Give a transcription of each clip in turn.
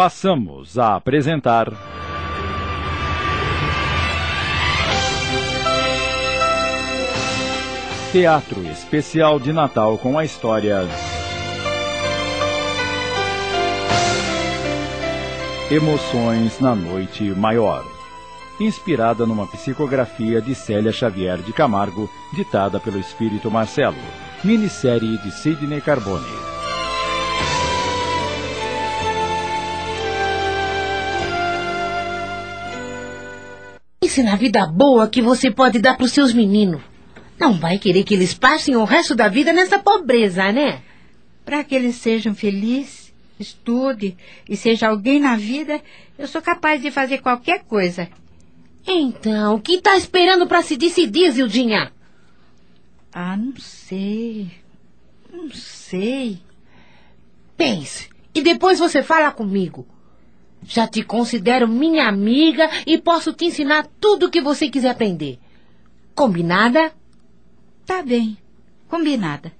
passamos a apresentar. Teatro Especial de Natal com a história. Emoções na Noite Maior. Inspirada numa psicografia de Célia Xavier de Camargo, ditada pelo espírito Marcelo. Minissérie de Sidney Carbone. Pense na vida boa que você pode dar para os seus meninos. Não vai querer que eles passem o resto da vida nessa pobreza, né? Para que eles sejam felizes, estude e seja alguém na vida, eu sou capaz de fazer qualquer coisa. Então, o que está esperando para se decidir, Zildinha? Ah, não sei. Não sei. Pense. E depois você fala comigo. Já te considero minha amiga e posso te ensinar tudo o que você quiser aprender. Combinada? Tá bem. Combinada.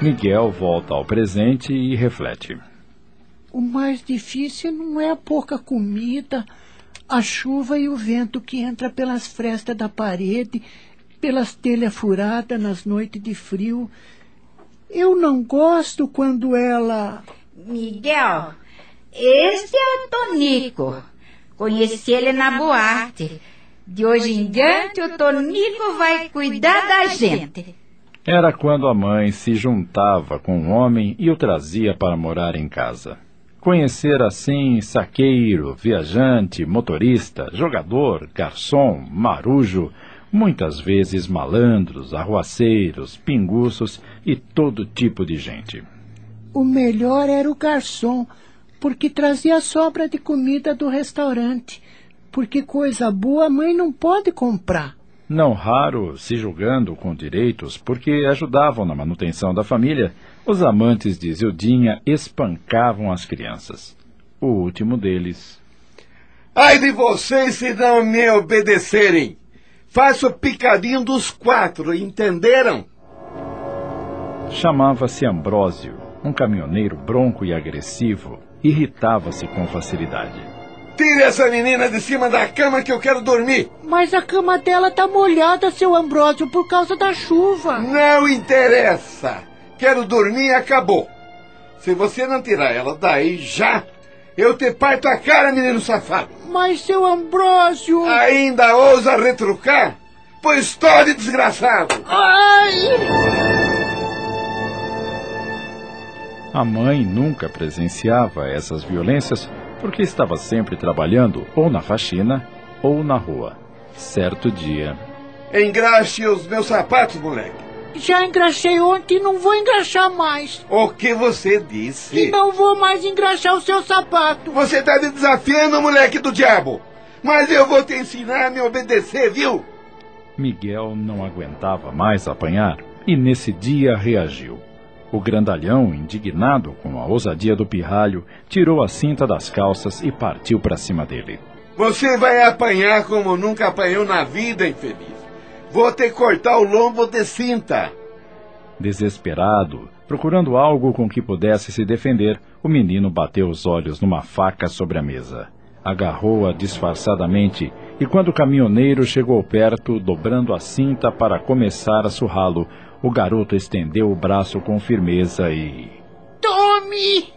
Miguel volta ao presente e reflete. O mais difícil não é a pouca comida, a chuva e o vento que entra pelas frestas da parede, pelas telhas furadas nas noites de frio. Eu não gosto quando ela. Miguel, este é o Tonico. Conheci ele na boate. De hoje em diante, o Tonico vai cuidar da gente. Era quando a mãe se juntava com um homem e o trazia para morar em casa. Conhecer assim saqueiro, viajante, motorista, jogador, garçom, marujo, muitas vezes malandros, arruaceiros, pinguços e todo tipo de gente. O melhor era o garçom, porque trazia sobra de comida do restaurante. Porque coisa boa a mãe não pode comprar. Não raro, se julgando com direitos porque ajudavam na manutenção da família, os amantes de Zildinha espancavam as crianças. O último deles. Ai de vocês se não me obedecerem! Faço o picadinho dos quatro, entenderam? Chamava-se Ambrósio, um caminhoneiro bronco e agressivo, irritava-se com facilidade. Tire essa menina de cima da cama que eu quero dormir! Mas a cama dela tá molhada, seu Ambrósio, por causa da chuva. Não interessa! Quero dormir e acabou. Se você não tirar ela daí já, eu te parto a cara, menino safado. Mas, seu Ambrósio. Ainda ousa retrucar? Pois tome, desgraçado! Ai! A mãe nunca presenciava essas violências porque estava sempre trabalhando ou na faxina ou na rua. Certo dia. Engraxe os meus sapatos, moleque. Já engraxei ontem e não vou engraxar mais. O que você disse? E não vou mais engraxar o seu sapato. Você está me desafiando, moleque do diabo. Mas eu vou te ensinar a me obedecer, viu? Miguel não aguentava mais apanhar e nesse dia reagiu. O grandalhão, indignado com a ousadia do pirralho, tirou a cinta das calças e partiu para cima dele. Você vai apanhar como nunca apanhou na vida, infeliz. Vou te cortar o lombo de cinta. Desesperado, procurando algo com que pudesse se defender, o menino bateu os olhos numa faca sobre a mesa. Agarrou-a disfarçadamente e, quando o caminhoneiro chegou perto, dobrando a cinta para começar a surrá-lo, o garoto estendeu o braço com firmeza e. Tome!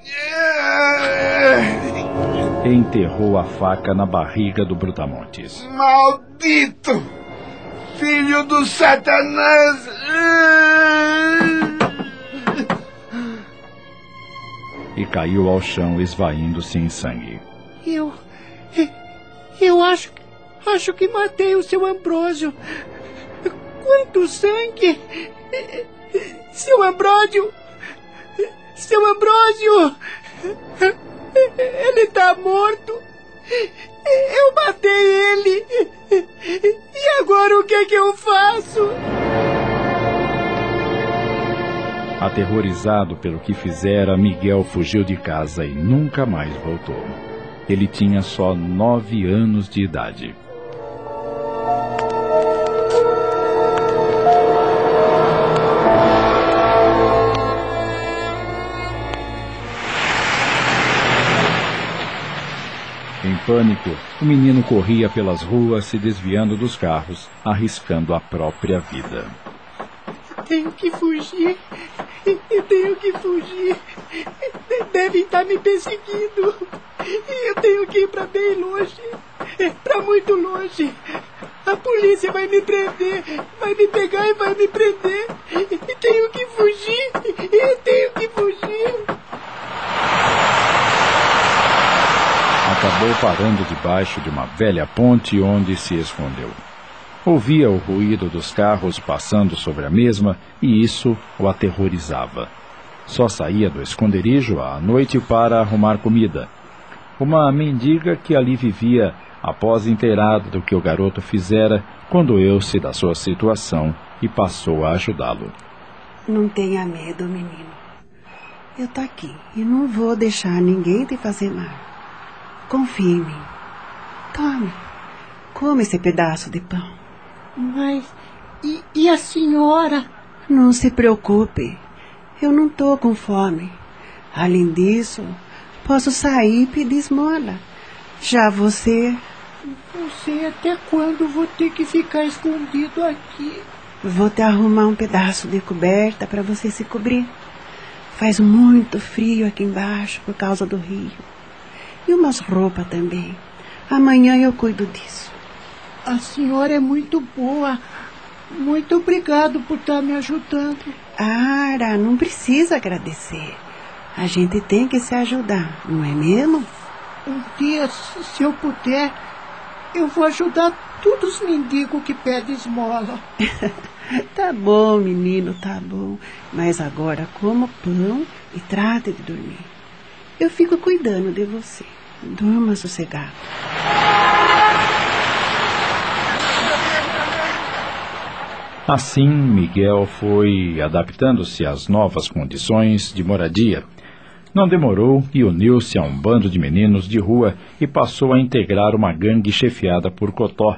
Enterrou a faca na barriga do Brutamontes. Maldito! Filho do Satanás! E caiu ao chão, esvaindo-se em sangue. Eu. Eu acho. Acho que matei o seu Ambrósio. Quanto sangue! Seu Ambrósio! Seu Ambrósio! Ele está morto! Eu matei ele! E agora o que é que eu faço? Aterrorizado pelo que fizera, Miguel fugiu de casa e nunca mais voltou. Ele tinha só nove anos de idade. Pânico, o menino corria pelas ruas, se desviando dos carros, arriscando a própria vida. Tenho que fugir. Eu tenho que fugir. Devem estar me perseguindo. Eu tenho que ir para bem longe. Para muito longe. A polícia vai me prender. Vai me pegar e vai me prender. Tenho que fugir. Eu tenho que fugir. Acabou parando debaixo de uma velha ponte onde se escondeu. Ouvia o ruído dos carros passando sobre a mesma e isso o aterrorizava. Só saía do esconderijo à noite para arrumar comida. Uma mendiga que ali vivia, após inteirada do que o garoto fizera, condoeu-se da sua situação e passou a ajudá-lo. Não tenha medo, menino. Eu tô aqui e não vou deixar ninguém te fazer mal. Confie em mim. Tome. Come esse pedaço de pão. Mas. E, e a senhora? Não se preocupe. Eu não tô com fome. Além disso, posso sair e pedir esmola. Já você. Não sei até quando vou ter que ficar escondido aqui. Vou te arrumar um pedaço de coberta para você se cobrir. Faz muito frio aqui embaixo por causa do rio. E umas roupas também. Amanhã eu cuido disso. A senhora é muito boa. Muito obrigado por estar me ajudando. Ara, não precisa agradecer. A gente tem que se ajudar, não é mesmo? Um dia, se eu puder, eu vou ajudar todos os mendigos que pedem esmola. tá bom, menino, tá bom. Mas agora coma pão e trate de dormir. Eu fico cuidando de você. Durma sossegado. Assim, Miguel foi adaptando-se às novas condições de moradia. Não demorou e uniu-se a um bando de meninos de rua e passou a integrar uma gangue chefiada por Cotó,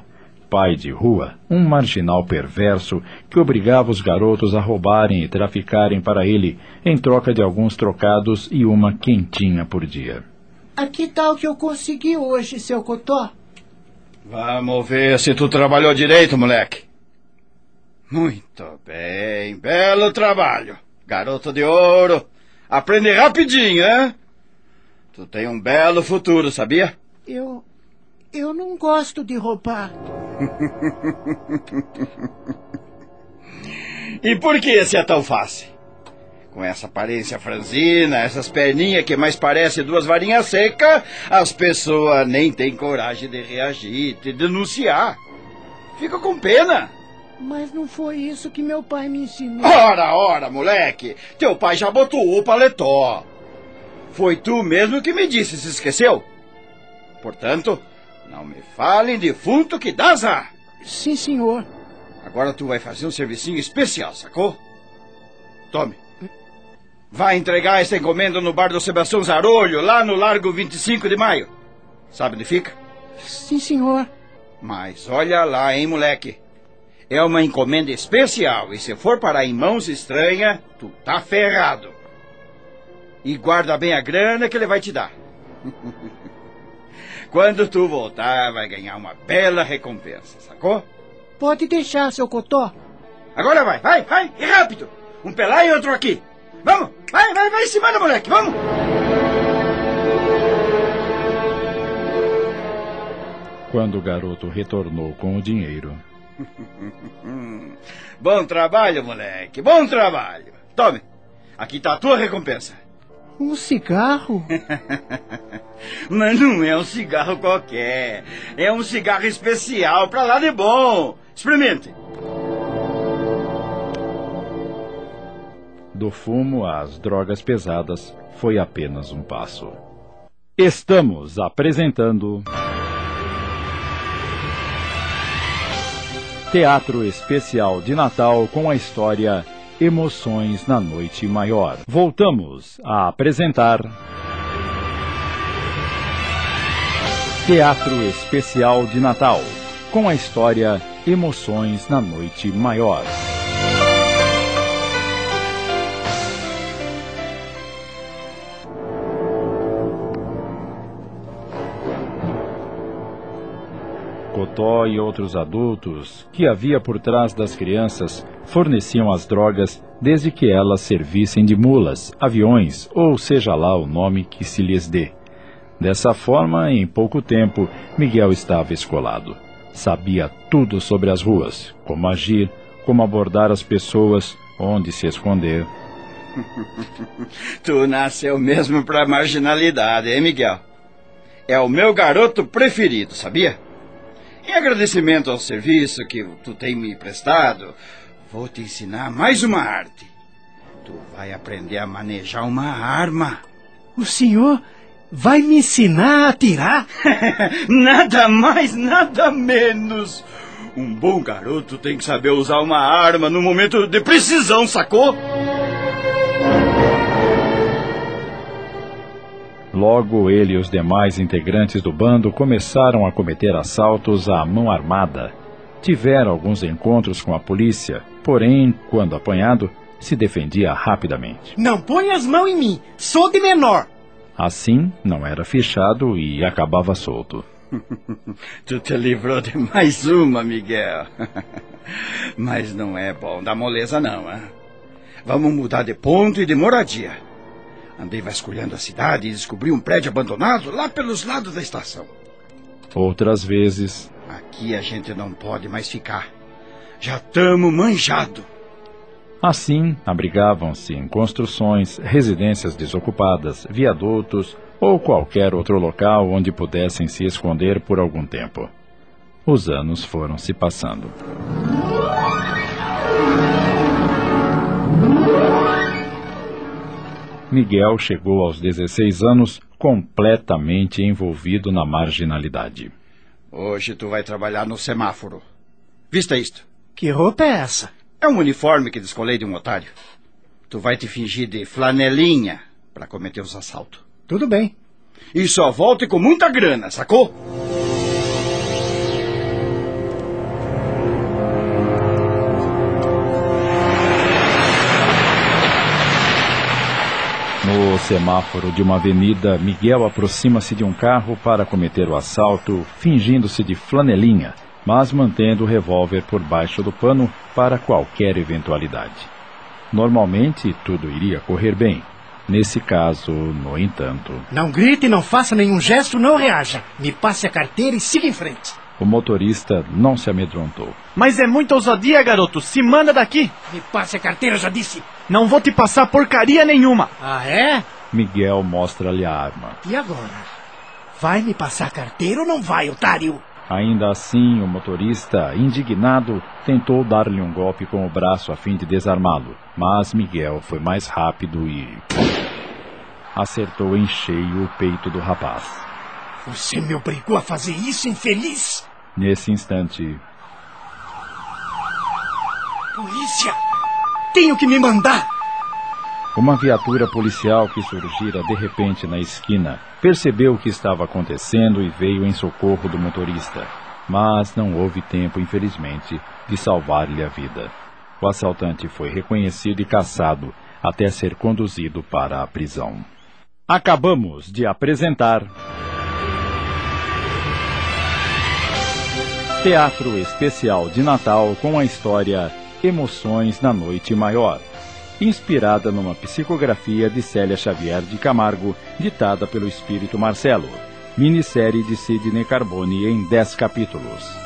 pai de rua, um marginal perverso que obrigava os garotos a roubarem e traficarem para ele, em troca de alguns trocados e uma quentinha por dia. Aqui tá o que eu consegui hoje, seu Cotó. Vamos ver se tu trabalhou direito, moleque. Muito bem, belo trabalho. Garoto de ouro. Aprende rapidinho, hein? Tu tem um belo futuro, sabia? Eu. Eu não gosto de roubar. e por que esse é tão fácil? Com essa aparência franzina, essas perninhas que mais parecem duas varinhas secas, as pessoas nem têm coragem de reagir, de denunciar. Fica com pena. Mas não foi isso que meu pai me ensinou. Ora, ora, moleque! Teu pai já botou o paletó. Foi tu mesmo que me disse, se esqueceu? Portanto, não me falem defunto que dá azar. Sim, senhor. Agora tu vai fazer um servicinho especial, sacou? Tome. Vai entregar essa encomenda no bar do Sebastião Zarolho, lá no Largo 25 de Maio. Sabe onde fica? Sim, senhor. Mas olha lá, hein, moleque. É uma encomenda especial e se for parar em mãos estranhas, tu tá ferrado. E guarda bem a grana que ele vai te dar. Quando tu voltar, vai ganhar uma bela recompensa, sacou? Pode deixar, seu Cotó. Agora vai, vai, vai, e rápido. Um pelar e outro aqui. Vamos, vai, vai, vai em cima do moleque, vamos. Quando o garoto retornou com o dinheiro, Bom trabalho, moleque. Bom trabalho. Tome. Aqui está a tua recompensa. Um cigarro? Mas não é um cigarro qualquer. É um cigarro especial para lá de bom. Experimente. Do fumo às drogas pesadas foi apenas um passo. Estamos apresentando. Teatro Especial de Natal com a história Emoções na Noite Maior. Voltamos a apresentar. Teatro Especial de Natal com a história Emoções na Noite Maior. Totó e outros adultos que havia por trás das crianças forneciam as drogas desde que elas servissem de mulas, aviões ou seja lá o nome que se lhes dê. Dessa forma, em pouco tempo, Miguel estava escolado. Sabia tudo sobre as ruas, como agir, como abordar as pessoas, onde se esconder. tu nasceu mesmo para marginalidade, hein, Miguel? É o meu garoto preferido, sabia? Em agradecimento ao serviço que tu tem me prestado, vou te ensinar mais uma arte. Tu vai aprender a manejar uma arma. O senhor vai me ensinar a atirar? nada mais, nada menos. Um bom garoto tem que saber usar uma arma no momento de precisão, sacou? Logo, ele e os demais integrantes do bando começaram a cometer assaltos à mão armada. Tiveram alguns encontros com a polícia, porém, quando apanhado, se defendia rapidamente. Não põe as mãos em mim, sou de menor. Assim, não era fichado e acabava solto. tu te livrou de mais uma, Miguel. Mas não é bom dar moleza, não, hein? Vamos mudar de ponto e de moradia. Andei vasculhando a cidade e descobri um prédio abandonado lá pelos lados da estação. Outras vezes. Aqui a gente não pode mais ficar. Já estamos manjado. Assim, abrigavam-se em construções, residências desocupadas, viadutos ou qualquer outro local onde pudessem se esconder por algum tempo. Os anos foram se passando. Miguel chegou aos 16 anos completamente envolvido na marginalidade. Hoje tu vai trabalhar no semáforo. Vista isto. Que roupa é essa? É um uniforme que descolei de um otário. Tu vai te fingir de flanelinha para cometer os assaltos. Tudo bem. E só volte com muita grana, sacou? No semáforo de uma avenida, Miguel aproxima-se de um carro para cometer o assalto, fingindo-se de flanelinha, mas mantendo o revólver por baixo do pano para qualquer eventualidade. Normalmente, tudo iria correr bem. Nesse caso, no entanto. Não grite, não faça nenhum gesto, não reaja. Me passe a carteira e siga em frente. O motorista não se amedrontou. Mas é muita ousadia, garoto. Se manda daqui. Me passe a carteira, já disse. Não vou te passar porcaria nenhuma. Ah, é? Miguel mostra-lhe a arma. E agora? Vai me passar a carteira ou não vai, otário? Ainda assim, o motorista, indignado, tentou dar-lhe um golpe com o braço a fim de desarmá-lo, mas Miguel foi mais rápido e. acertou em cheio o peito do rapaz. Você me obrigou a fazer isso, infeliz? Nesse instante. Polícia! Tenho que me mandar! Uma viatura policial que surgira de repente na esquina percebeu o que estava acontecendo e veio em socorro do motorista. Mas não houve tempo, infelizmente, de salvar-lhe a vida. O assaltante foi reconhecido e caçado até ser conduzido para a prisão. Acabamos de apresentar. Teatro Especial de Natal com a história Emoções na Noite Maior inspirada numa psicografia de Célia Xavier de Camargo, ditada pelo espírito Marcelo. Minissérie de Sidney Carbone em 10 capítulos.